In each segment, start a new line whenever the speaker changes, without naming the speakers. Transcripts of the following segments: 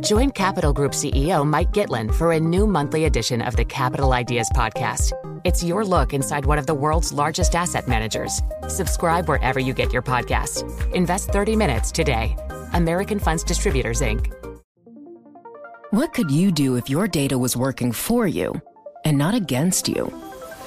Join Capital Group CEO Mike Gitlin for a new monthly edition of the Capital Ideas Podcast. It's your look inside one of the world's largest asset managers. Subscribe wherever you get your podcasts. Invest 30 minutes today. American Funds Distributors, Inc.
What could you do if your data was working for you and not against you?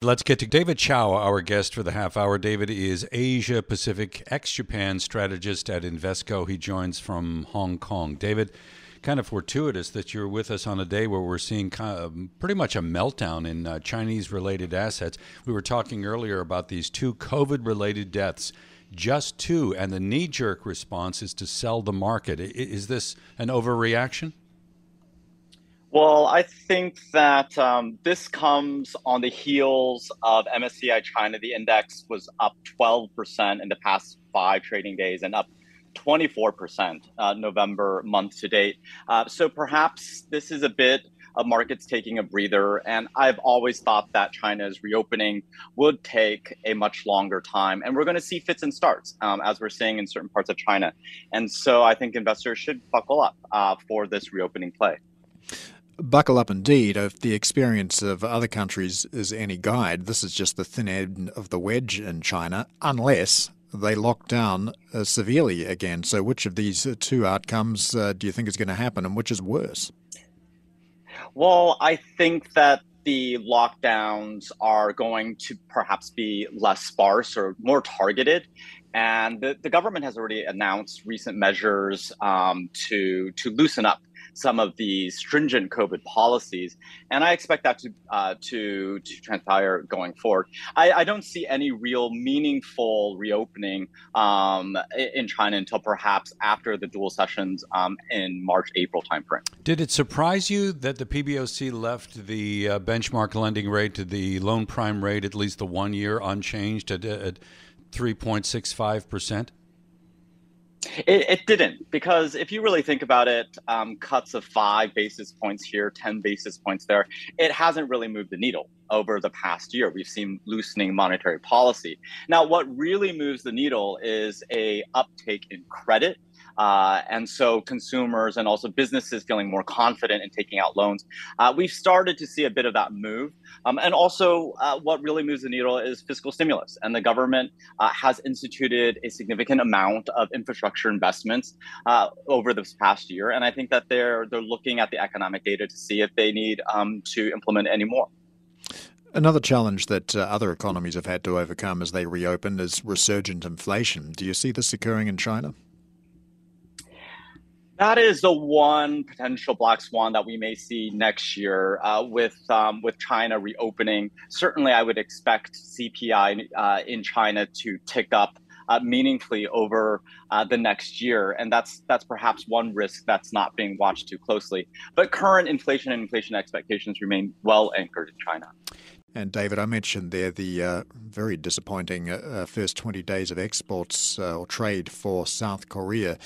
Let's get to David Chao, our guest for the half hour. David is Asia Pacific ex Japan strategist at Invesco. He joins from Hong Kong. David, kind of fortuitous that you're with us on a day where we're seeing kind of pretty much a meltdown in uh, Chinese related assets. We were talking earlier about these two COVID related deaths, just two, and the knee jerk response is to sell the market. Is this an overreaction?
Well, I think that um, this comes on the heels of MSCI China. The index was up 12% in the past five trading days and up 24% uh, November month to date. Uh, so perhaps this is a bit of markets taking a breather. And I've always thought that China's reopening would take a much longer time. And we're going to see fits and starts, um, as we're seeing in certain parts of China. And so I think investors should buckle up uh, for this reopening play.
Buckle up indeed. If the experience of other countries is any guide, this is just the thin end of the wedge in China, unless they lock down uh, severely again. So, which of these uh, two outcomes uh, do you think is going to happen, and which is worse?
Well, I think that the lockdowns are going to perhaps be less sparse or more targeted. And the, the government has already announced recent measures um, to, to loosen up some of the stringent COVID policies, and I expect that to uh, to to transpire going forward. I, I, don't see any real meaningful reopening um, in China until perhaps after the dual sessions um, in March April timeframe.
Did it surprise you that the PBOC left the uh, benchmark lending rate to the loan prime rate, at least the one year, unchanged at, at 3.65 percent?
It, it, didn't, because if you really think about it, um, cuts of five basis points here, 10 basis points there, it hasn't really moved the needle over the past year. We've seen loosening monetary policy. Now, what really moves the needle is a uptake in credit uh, and so consumers and also businesses feeling more confident in taking out loans. Uh, we've started to see a bit of that move. Um, and also, uh, what really moves the needle is fiscal stimulus. And the government uh, has instituted a significant amount of infrastructure investments uh, over this past year. And I think that they're, they're looking at the economic data to see if they need um, to implement any more.
Another challenge that uh, other economies have had to overcome as they reopen is resurgent inflation. Do you see this occurring in China?
That is the one potential black swan that we may see next year uh, with um, with China reopening. Certainly, I would expect CPI uh, in China to tick up uh, meaningfully over uh, the next year, and that's that's perhaps one risk that's not being watched too closely. But current inflation and inflation expectations remain well anchored in China.
And David, I mentioned there the uh, very disappointing uh, first 20 days of exports uh, or trade for South Korea.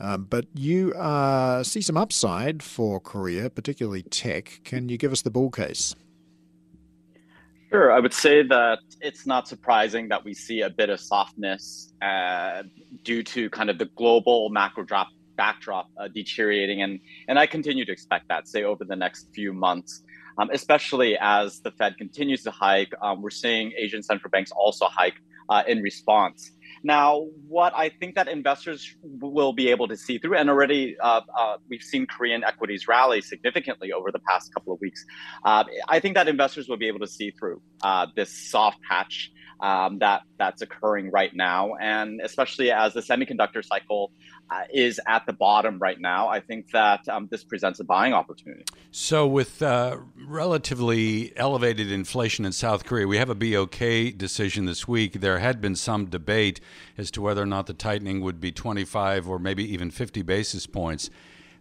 Um, but you uh, see some upside for Korea, particularly tech. Can you give us the bull case?
Sure. I would say that it's not surprising that we see a bit of softness uh, due to kind of the global macro drop backdrop uh, deteriorating, and and I continue to expect that, say over the next few months. Um, especially as the Fed continues to hike, um, we're seeing Asian central banks also hike uh, in response. Now, what I think that investors will be able to see through, and already uh, uh, we've seen Korean equities rally significantly over the past couple of weeks. Uh, I think that investors will be able to see through uh, this soft patch um, that that's occurring right now, and especially as the semiconductor cycle is at the bottom right now, I think that um, this presents a buying opportunity.
So, with uh, relatively elevated inflation in South Korea, we have a BOK decision this week. There had been some debate as to whether or not the tightening would be 25 or maybe even 50 basis points.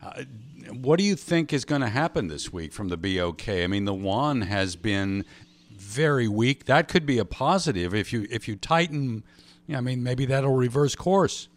Uh, what do you think is going to happen this week from the BOK? I mean, the won has been very weak. That could be a positive if you if you tighten. I mean, maybe that'll reverse course.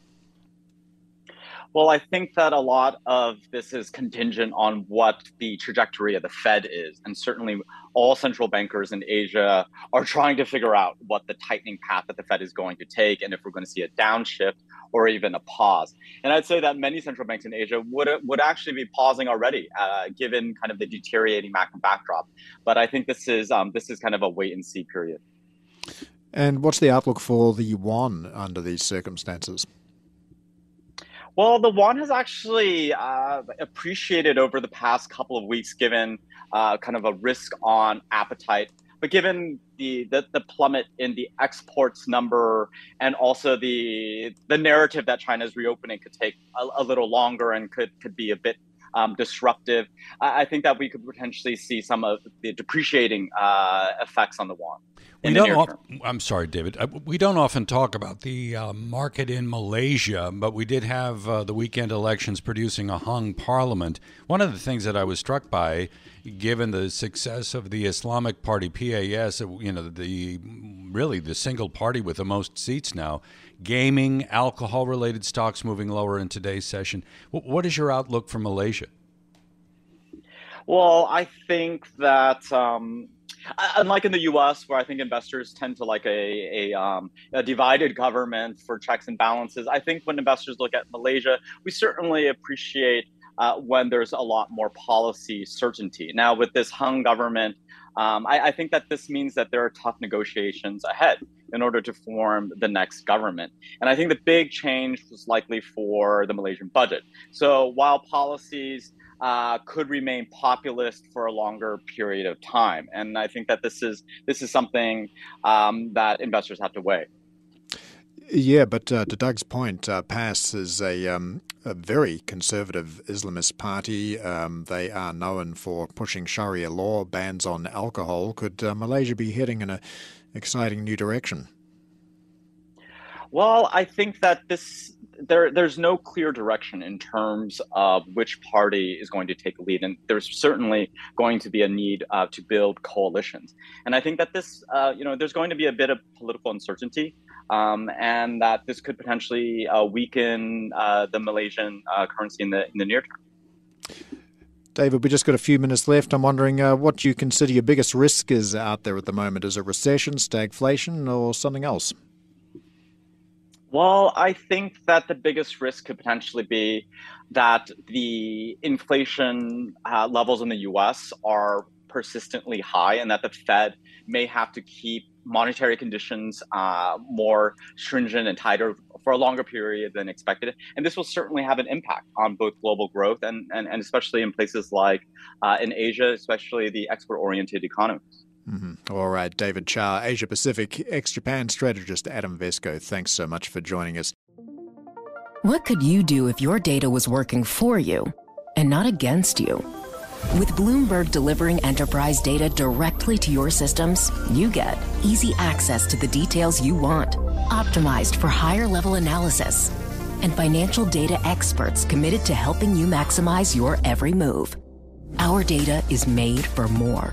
Well, I think that a lot of this is contingent on what the trajectory of the Fed is. And certainly, all central bankers in Asia are trying to figure out what the tightening path that the Fed is going to take and if we're going to see a downshift or even a pause. And I'd say that many central banks in Asia would, would actually be pausing already, uh, given kind of the deteriorating macro backdrop. But I think this is, um, this is kind of a wait and see period.
And what's the outlook for the yuan under these circumstances?
Well, the won has actually uh, appreciated over the past couple of weeks, given uh, kind of a risk on appetite. But given the, the, the plummet in the exports number and also the the narrative that China's reopening could take a, a little longer and could could be a bit um, disruptive, I, I, think that we could potentially see some of the depreciating uh, effects on the won.
We don't. I'm sorry, David. Uh, we don't often talk about the uh, market in Malaysia, but we did have uh, the weekend elections producing a hung parliament. One of the things that I was struck by, given the success of the Islamic Party PAS, uh, you know, the really the single party with the most seats now, gaming, alcohol-related stocks moving lower in today's session. What is your outlook for Malaysia?
Well, I think that um, unlike in the U.S., where I think investors tend to like a a, um, a, divided government for checks and balances, I think when investors look at Malaysia, we certainly appreciate uh, when there's a lot more policy certainty. Now, with this hung government, um, I, I, think that this means that there are tough negotiations ahead in order to form the next government. And I think the big change was likely for the Malaysian budget. So while policies uh, could remain populist for a longer period of time. And I think that this is this is something um, that investors have to weigh.
Yeah, but uh, to Doug's point, uh, PAS is a, um, a, very conservative Islamist party. Um, they are known for pushing Sharia law, bans on alcohol. Could uh, Malaysia be heading in an exciting new direction?
Well, I think that this there there's no clear direction in terms of which party is going to take lead, and there's certainly going to be a need uh, to build coalitions. And I think that this, uh, you know, there's going to be a bit of political uncertainty, um, and that this could potentially uh, weaken uh, the Malaysian uh, currency in the in the near term.
David, we just got a few minutes left. I'm wondering uh, what you consider your biggest risk is out there at the moment. Is it recession, stagflation, or something else?
Well, I think that the biggest risk could potentially be that the inflation uh, levels in the US are persistently high and that the Fed may have to keep monetary conditions uh, more stringent and tighter for a longer period than expected. And this will certainly have an impact on both global growth and, and, and especially in places like uh, in Asia, especially the export oriented economies.
Mm-hmm. All right, David Chao, Asia Pacific ex Japan strategist at Invesco, thanks so much for joining us.
What could you do if your data was working for you and not against you? With Bloomberg delivering enterprise data directly to your systems, you get easy access to the details you want, optimized for higher level analysis, and financial data experts committed to helping you maximize your every move. Our data is made for more